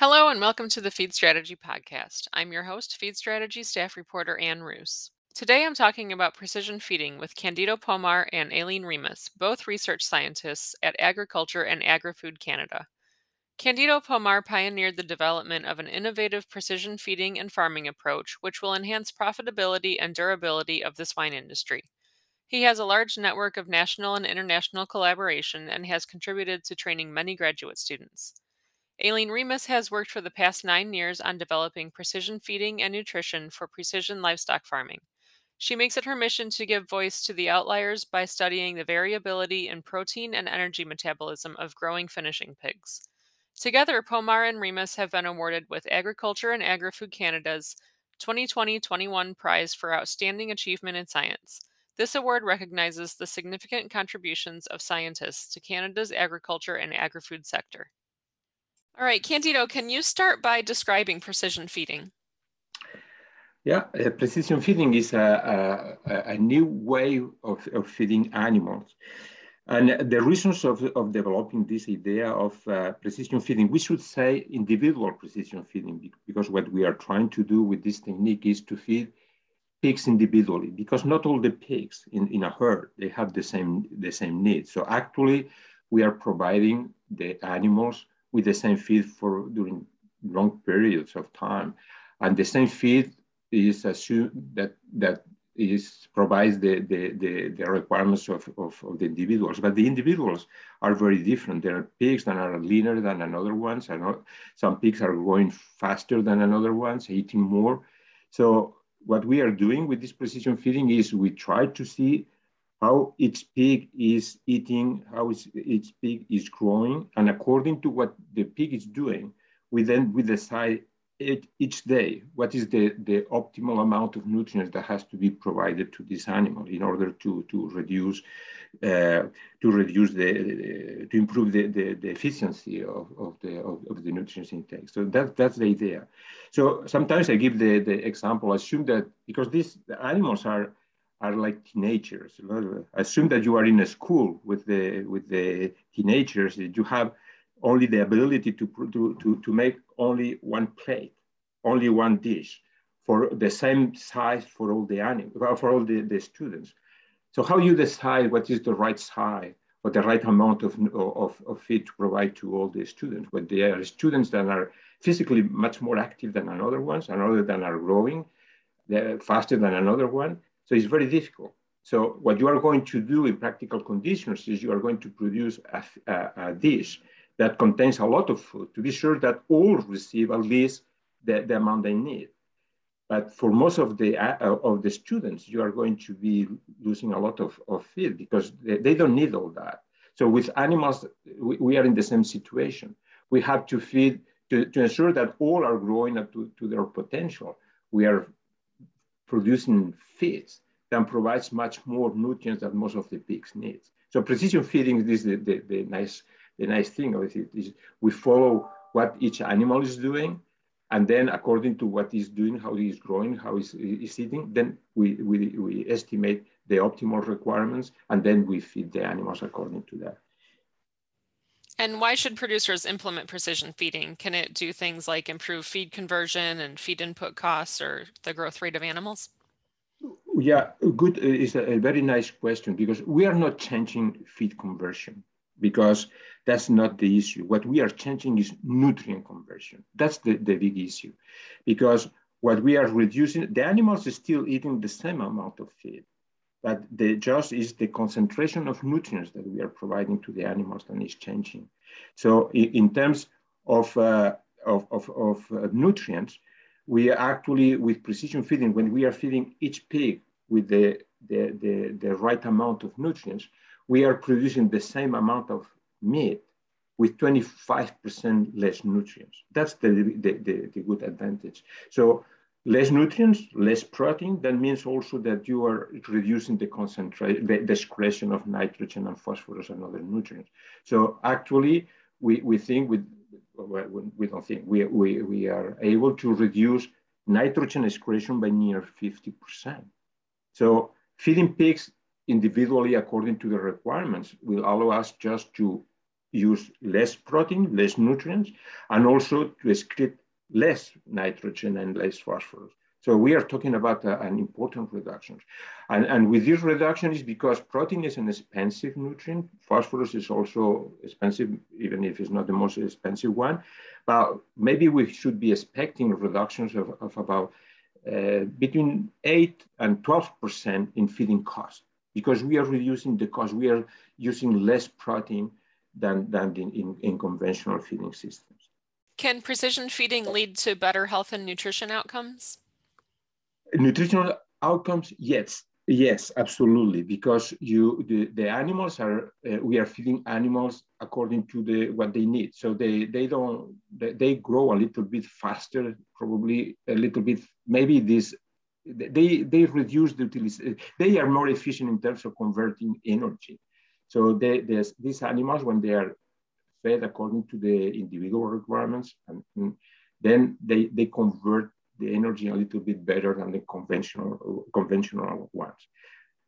Hello, and welcome to the Feed Strategy Podcast. I'm your host, Feed Strategy staff reporter Ann Roos. Today I'm talking about precision feeding with Candido Pomar and Aline Remus, both research scientists at Agriculture and Agri-Food Canada. Candido Pomar pioneered the development of an innovative precision feeding and farming approach which will enhance profitability and durability of the swine industry. He has a large network of national and international collaboration and has contributed to training many graduate students. Aline Remus has worked for the past nine years on developing precision feeding and nutrition for precision livestock farming. She makes it her mission to give voice to the outliers by studying the variability in protein and energy metabolism of growing finishing pigs. Together, Pomar and Remus have been awarded with Agriculture and Agri-Food Canada's 2020-21 Prize for Outstanding Achievement in Science. This award recognizes the significant contributions of scientists to Canada's agriculture and agri-food sector. All right, Candido, can you start by describing precision feeding? Yeah, uh, precision feeding is a, a, a new way of, of, feeding animals. And the reasons of, of developing this idea of uh, precision feeding, we should say individual precision feeding, because what we are trying to do with this technique is to feed pigs individually, because not all the pigs in, in a herd, they have the same, the same needs. So actually, we are providing the animals with the same feed for during long periods of time. And the same feed is assumed that that is provides the, the, the, the requirements of, of, of, the individuals. But the individuals are very different. There are pigs that are leaner than another ones. And some pigs are going faster than another ones, eating more. So what we are doing with this precision feeding is we try to see how each pig is eating, how each pig is growing. And according to what the pig is doing, we then we decide each day what is the, the optimal amount of nutrients that has to be provided to this animal in order to, to reduce uh, to reduce the to improve the, the, the efficiency of, of the of, of, the nutrients intake. So that that's the idea. So sometimes I give the, the example, assume that because these animals are are like teenagers. Assume that you are in a school with the with the teenagers. You have only the ability to to to, to make only one plate, only one dish, for the same size for all the animals, for all the, the students. So how you decide what is the right size or the right amount of, of, of feed to provide to all the students? When there are students that are physically much more active than another ones, another that are growing faster than another one, so it's very difficult. So what you are going to do in practical conditions is you are going to produce a, a, a dish that contains a lot of food to be sure that all receive at least the, the amount they need. But for most of the, uh, of the students, you are going to be losing a lot of, of feed because they, they don't need all that. So with animals, we, we, are in the same situation. We have to feed to, to ensure that all are growing up to, to their potential. We are producing feeds that provides much more nutrients than most of the pigs need. So precision feeding is the, the, the, nice, the nice thing of it is we follow what each animal is doing, and then according to what is doing, how is growing, how is is eating, then we, we, we estimate the optimal requirements, and then we feed the animals according to that. And why should producers implement precision feeding? Can it do things like improve feed conversion and feed input costs or the growth rate of animals? Yeah, good uh, is a, very nice question because we are not changing feed conversion because that's not the issue. What we are changing is nutrient conversion. That's the, the big issue because what we are reducing, the animals are still eating the same amount of feed but the just is the concentration of nutrients that we are providing to the animals that is changing. So in, terms of, uh, of, of, of uh, nutrients, we actually with precision feeding, when we are feeding each pig with the, the, the, the right amount of nutrients, we are producing the same amount of meat with 25% less nutrients. That's the, the, the, the good advantage. So less nutrients, less protein, that means also that you are reducing the concentration, the, the excretion of nitrogen and phosphorus and other nutrients. So actually, we, we think with, we don't think, we, we, we are able to reduce nitrogen excretion by near 50%. So feeding pigs individually according to the requirements will allow us just to use less protein, less nutrients, and also to excrete less nitrogen and less phosphorus. So we are talking about an important reduction. And, and with this reduction is because protein is an expensive nutrient. Phosphorus is also expensive, even if it's not the most expensive one. But maybe we should be expecting reductions of, of about uh, between 8 and 12% in feeding cost because we are reducing the cost. We are using less protein than, than in, in, in conventional feeding systems. Can precision feeding lead to better health and nutrition outcomes? Nutritional outcomes, yes, yes, absolutely. Because you, the, the animals are, uh, we are feeding animals according to the what they need. So they they don't they, they grow a little bit faster, probably a little bit. Maybe this they they reduce the utilization. They are more efficient in terms of converting energy. So they, these animals, when they are fed according to the individual requirements, and, and then they, they convert the energy a little bit better than the conventional conventional ones.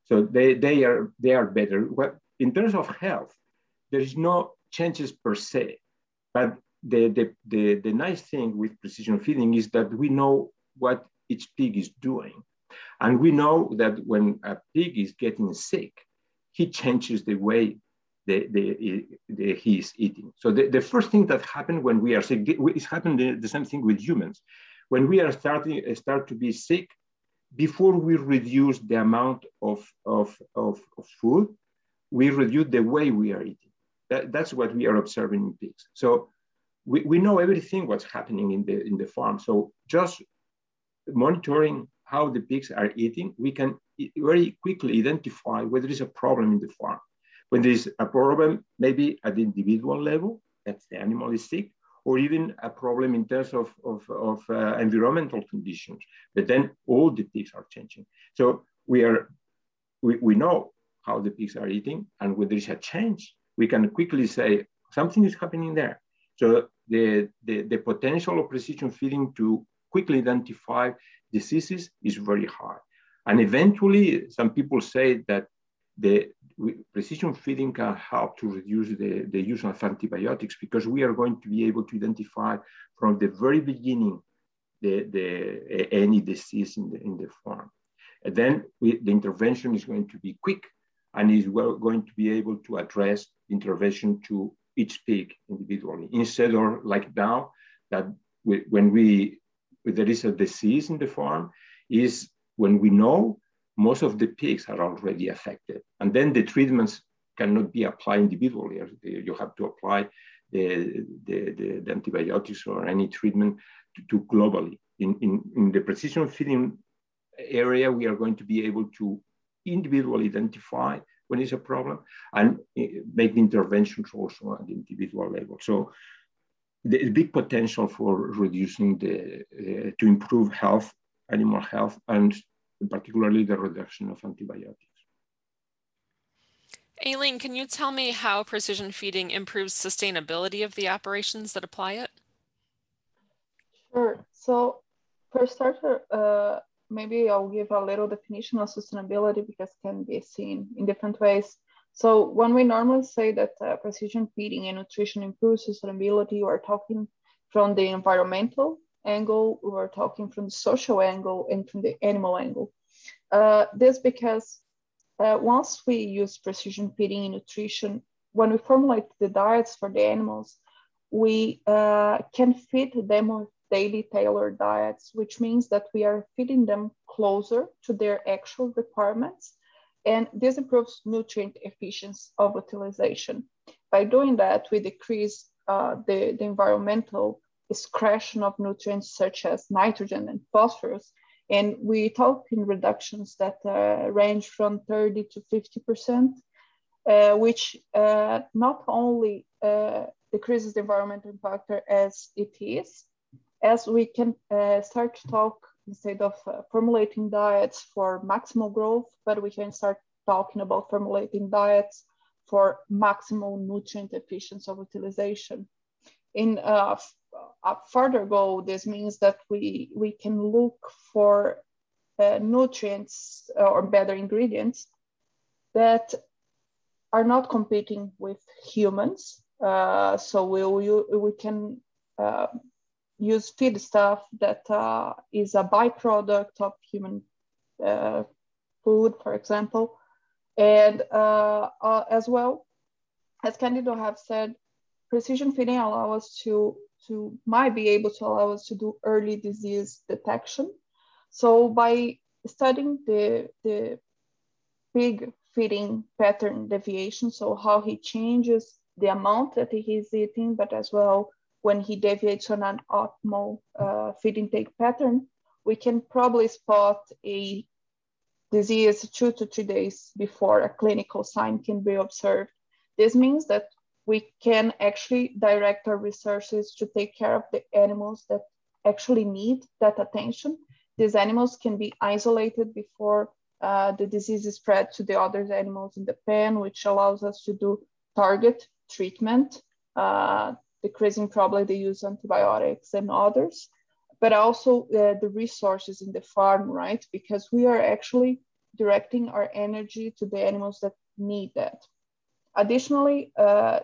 So they, they are they are better. Well, in terms of health, there is no changes per se, but the, the, the, the nice thing with precision feeding is that we know what each pig is doing. And we know that when a pig is getting sick, he changes the way the, the, the, he is eating. So the, the first thing that happened when we are sick, it's happened the, the same thing with humans. When we are starting uh, start to be sick, before we reduce the amount of, of, of, of food, we reduce the way we are eating. That, that's what we are observing in pigs. So we, we know everything what's happening in the, in the farm. So just monitoring how the pigs are eating, we can very quickly identify whether there is a problem in the farm. When there is a problem, maybe at the individual level, that the animal is sick, or even a problem in terms of, of, of uh, environmental conditions. But then all the pigs are changing. So we are, we, we know how the pigs are eating, and when there is a change, we can quickly say something is happening there. So the, the, the potential of precision feeding to quickly identify diseases is very high. And eventually, some people say that the precision feeding can help to reduce the, the use of antibiotics because we are going to be able to identify from the very beginning the, the, any disease in the, in the farm. And then we, the intervention is going to be quick and is well, going to be able to address intervention to each pig individually instead of like now that we, when we there is a disease in the farm is when we know most of the pigs are already affected. And then the treatments cannot be applied individually. You have to apply the, the, the, antibiotics or any treatment to, to globally. In, in, in the precision feeding area, we are going to be able to individually identify when it's a problem and eh, make interventions also at the individual level. So the big potential for reducing the, uh, to improve health, animal health, and particularly the reduction of antibiotics. Aline, can you tell me how precision feeding improves sustainability of the operations that apply it? Sure. So for starter, uh, maybe I'll give a little definition of sustainability because it can be seen in different ways. So when we normally say that uh, precision feeding and nutrition improves sustainability, we're talking from the environmental angle, we were talking from the social angle and from the animal angle. Uh, this because uh, once we use precision feeding in nutrition, when we formulate the diets for the animals, we uh, can feed them with daily tailored diets, which means that we are feeding them closer to their actual requirements and this improves nutrient efficiency of utilization. By doing that, we decrease uh, the, the environmental excretion of nutrients such as nitrogen and phosphorus. And we talk in reductions that uh, range from 30 to 50%, uh, which uh, not only uh, decreases the environmental factor as it is, as we can uh, start to talk instead of uh, formulating diets for maximal growth, but we can start talking about formulating diets for maximal nutrient efficiency of utilization. In a further goal, this means that we, we can look for uh, nutrients uh, or better ingredients that are not competing with humans Uh, so we'll, we can uh, use feed stuff that uh, is a byproduct of human uh, food, for example. And as well, as Candido have said, precision feeding allows us to, to might be able to allow us to do early disease detection. So by studying the, the pig feeding pattern deviation, so how he changes the amount that he's eating, but as well when he deviates on an optimal uh, feed intake pattern, we can probably spot a disease two to three days before a clinical sign can be observed. This means that we can actually direct our resources to take care of the animals that actually need that attention. These animals can be isolated before uh, the disease is spread to the other animals in the pen, which allows us to do target treatment, uh, decreasing probably the use of antibiotics and others, but also uh, the resources in the farm, right? Because we are actually directing our energy to the animals that need that. Additionally, uh,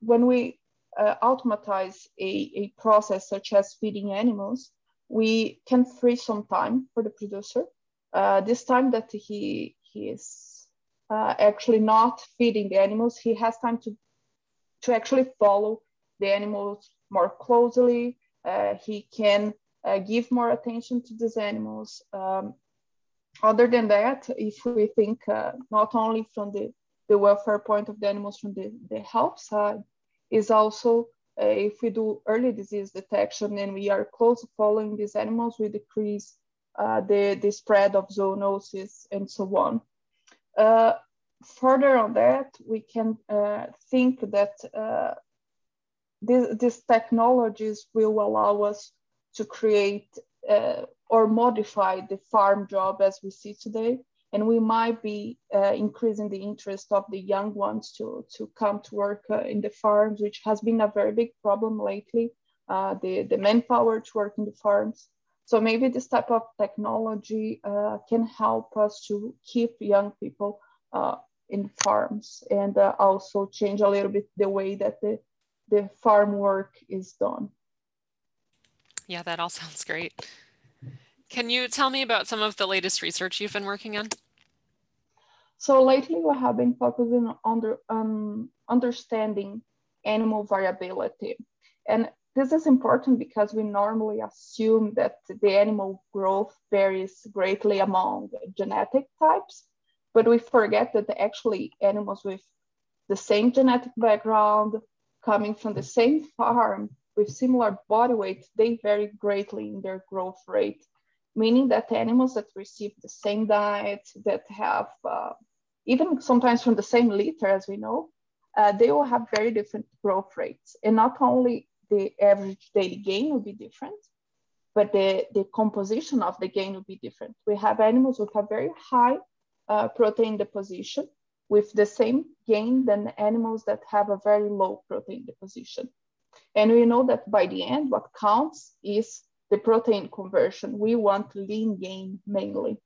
when we uh, automatize a, a process such as feeding animals, we can free some time for the producer. Uh, this time that he, he is uh, actually not feeding the animals, he has time to, to actually follow the animals more closely. Uh, he can uh, give more attention to these animals. Um, other than that, if we think uh, not only from the, the welfare point of the animals, from the, the health side, is also uh, if we do early disease detection and we are close following these animals, we decrease uh, the, the spread of zoonosis and so on. Uh, further on that, we can uh, think that these technologies will allow us to create uh, or modify the farm job as we see today. And we might be uh, increasing the interest of the young ones to, to come to work uh, in the farms, which has been a very big problem lately, uh, the, the manpower to work in the farms. So maybe this type of technology uh, can help us to keep young people uh, in farms and also change a little bit the way that the the farm work is done. Yeah, that all sounds great. Can you tell me about some of the latest research you've been working on? So lately we have been focusing on um, understanding animal variability. And this is important because we normally assume that the animal growth varies greatly among genetic types, but we forget that actually animals with the same genetic background, coming from the same farm with similar body weight, they vary greatly in their growth rate, meaning that animals that receive the same diet, that have uh, even sometimes from the same litter, as we know, uh, they will have very different growth rates. And not only the average daily gain will be different, but the, the composition of the gain will be different. We have animals with a very high uh, protein deposition, with the same gain than animals that have a very low protein deposition. And we know that by the end, what counts is the protein conversion. We want lean gain mainly.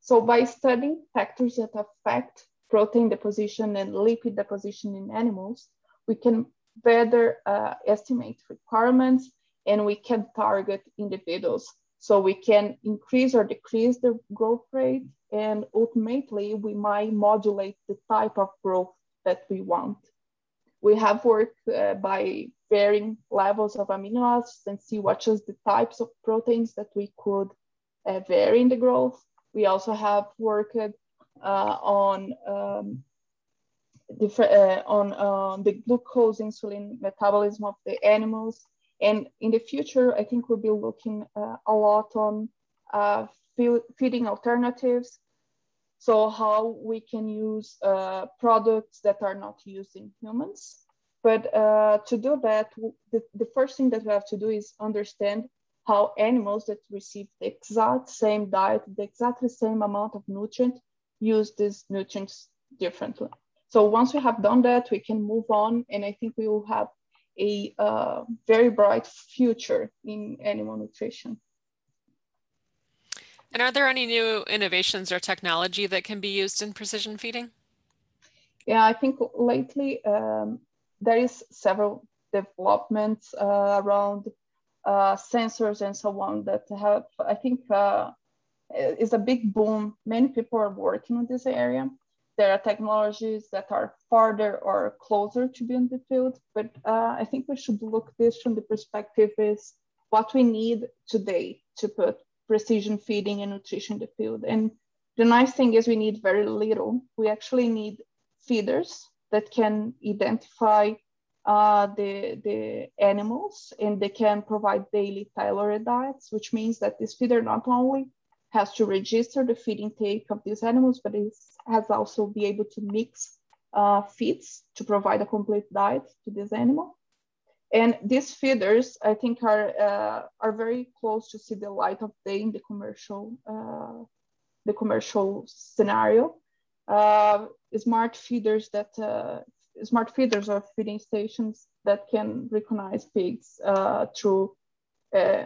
So by studying factors that affect protein deposition and lipid deposition in animals, we can better uh, estimate requirements and we can target individuals. So we can increase or decrease the growth rate and ultimately we might modulate the type of growth that we want. We have worked uh, by varying levels of amino acids and see what is the types of proteins that we could uh, vary in the growth. We also have worked uh, on um, different uh, on the glucose insulin metabolism of the animals. And in the future, I think we'll be looking uh, a lot on feeding alternatives. So how we can use uh, products that are not used in humans. But uh, to do that, the, the first thing that we have to do is understand how animals that receive the exact same diet, the exactly same amount of nutrient, use these nutrients differently. So once we have done that, we can move on, and I think we will have a uh, very bright future in animal nutrition. And are there any new innovations or technology that can be used in precision feeding? Yeah, I think lately um, there is several developments uh, around uh, sensors and so on that have, I think, uh, is a big boom. Many people are working on this area. There are technologies that are farther or closer to be in the field, but uh, I think we should look this from the perspective is what we need today to put precision feeding and nutrition in the field. And the nice thing is we need very little. We actually need feeders that can identify uh, the, the animals and they can provide daily tailored diets, which means that this feeder not only has to register the feed intake of these animals, but it has also be able to mix uh, feeds to provide a complete diet to this animal. And these feeders, I think, are uh, are very close to see the light of day in the commercial uh, the commercial scenario. Uh, smart feeders that uh, smart feeders or feeding stations that can recognize pigs uh, through uh,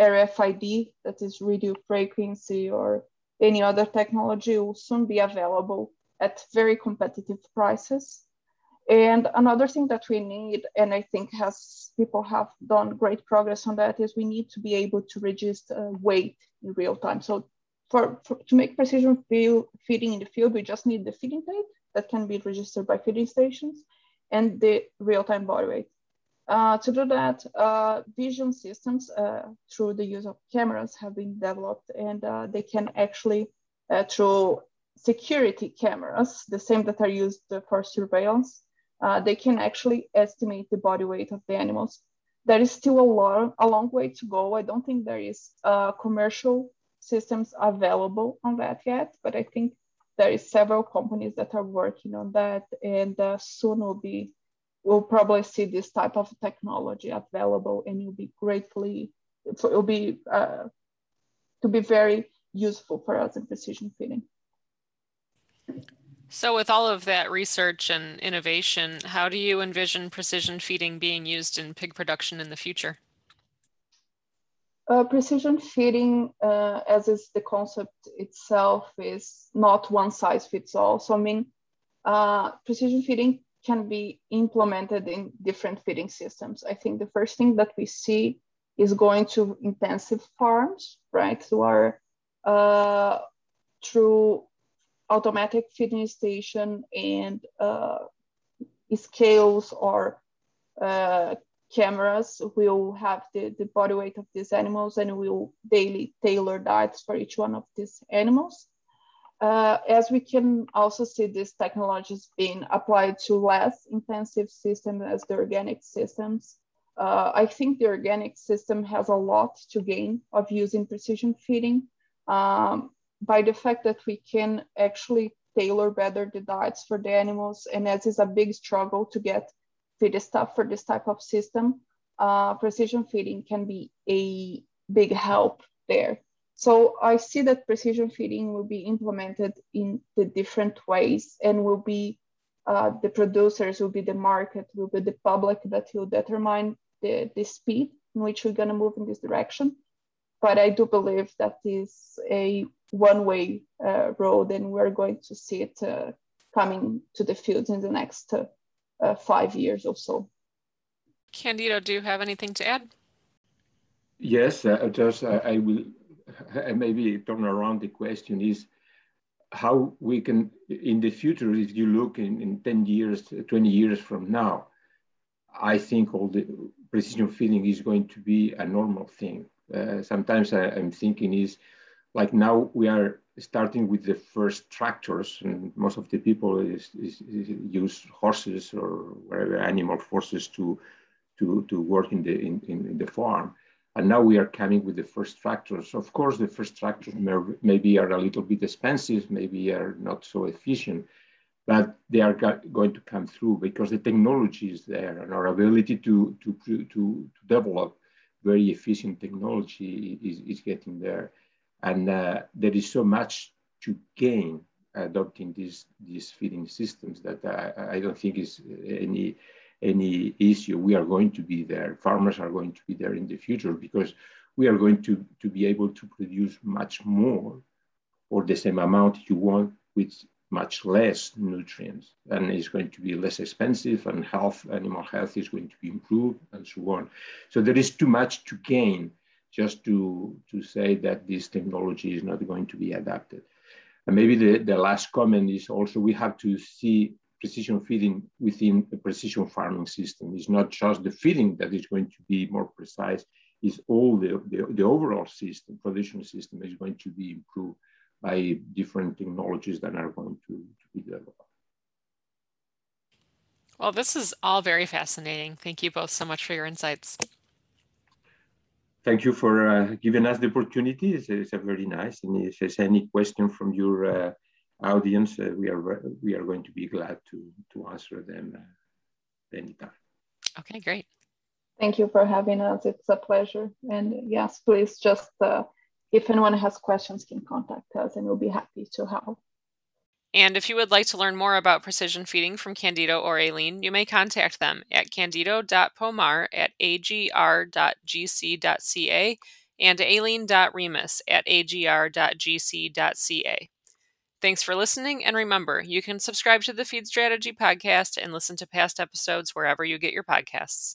RFID, that is radio frequency or any other technology will soon be available at very competitive prices. And another thing that we need, and I think has people have done great progress on that, is we need to be able to register weight in real time. So for, for to make precision feeding in the field, we just need the feeding plate that can be registered by feeding stations and the real-time body weight. Uh, to do that, uh, vision systems uh, through the use of cameras have been developed and uh, they can actually, uh, through security cameras, the same that are used for surveillance, uh, they can actually estimate the body weight of the animals. There is still a, long, a long way to go. I don't think there is commercial systems available on that yet, but I think there is several companies that are working on that and uh, soon will be we'll probably see this type of technology available and it'll be greatly it'll be uh, to be very useful for us in precision feeding. So with all of that research and innovation how do you envision precision feeding being used in pig production in the future uh, precision feeding, uh, as is the concept itself, is not one size fits all. So, I mean, uh, precision feeding can be implemented in different feeding systems. I think the first thing that we see is going to intensive farms, right? Who are uh, through automatic feeding station and uh, scales or uh, cameras will have the, the body weight of these animals and will daily tailor diets for each one of these animals. Uh, as we can also see these technologies being applied to less intensive systems as the organic systems. Uh, I think the organic system has a lot to gain of using precision feeding um, by the fact that we can actually tailor better the diets for the animals. And as is a big struggle to get feed stuff for this type of system, uh, precision feeding can be a big help there. So I see that precision feeding will be implemented in the different ways and will be uh, the producers, will be the market, will be the public that will determine the, the speed in which we're gonna move in this direction. But I do believe that is a one-way uh, road and we're going to see it uh, coming to the field in the next uh, uh, five years or so. Candido, do you have anything to add? Yes, uh, just uh, I will maybe turn around the question is how we can in the future if you look in, in 10 years 20 years from now i think all the precision feeding is going to be a normal thing uh, sometimes I, am thinking is like now we are starting with the first tractors, and most of the people is, is, is use horses or whatever animal forces to to to work in the in, in, the farm. And now we are coming with the first tractors. Of course, the first tractors may, maybe are a little bit expensive, maybe are not so efficient, but they are going to come through because the technology is there and our ability to, to, to, to develop very efficient technology is, is getting there. And uh, there is so much to gain adopting these, these feeding systems that I, I don't think is any, any issue. We are going to be there. Farmers are going to be there in the future because we are going to, to be able to produce much more or the same amount you want with much less nutrients and it's going to be less expensive and health animal health is going to be improved and so on so there is too much to gain just to to say that this technology is not going to be adapted and maybe the, the last comment is also we have to see precision feeding within a precision farming system it's not just the feeding that is going to be more precise it's all the, the, the overall system production system is going to be improved by different technologies that are going to, to be developed. Well, this is all very fascinating. Thank you both so much for your insights. Thank you for uh, giving us the opportunity. It's, it's very nice. And if there's any question from your uh, audience, uh, we are we are going to be glad to to answer them uh, anytime. Okay, great. Thank you for having us. It's a pleasure. And yes, please just uh, if anyone has questions, can contact us and we'll be happy to help. And if you would like to learn more about precision feeding from Candido or Aline, you may contact them at candido.pomar at agr.gc.ca and aline.remus at agr.gc.ca. Thanks for listening, and remember, you can subscribe to the Feed Strategy podcast and listen to past episodes wherever you get your podcasts.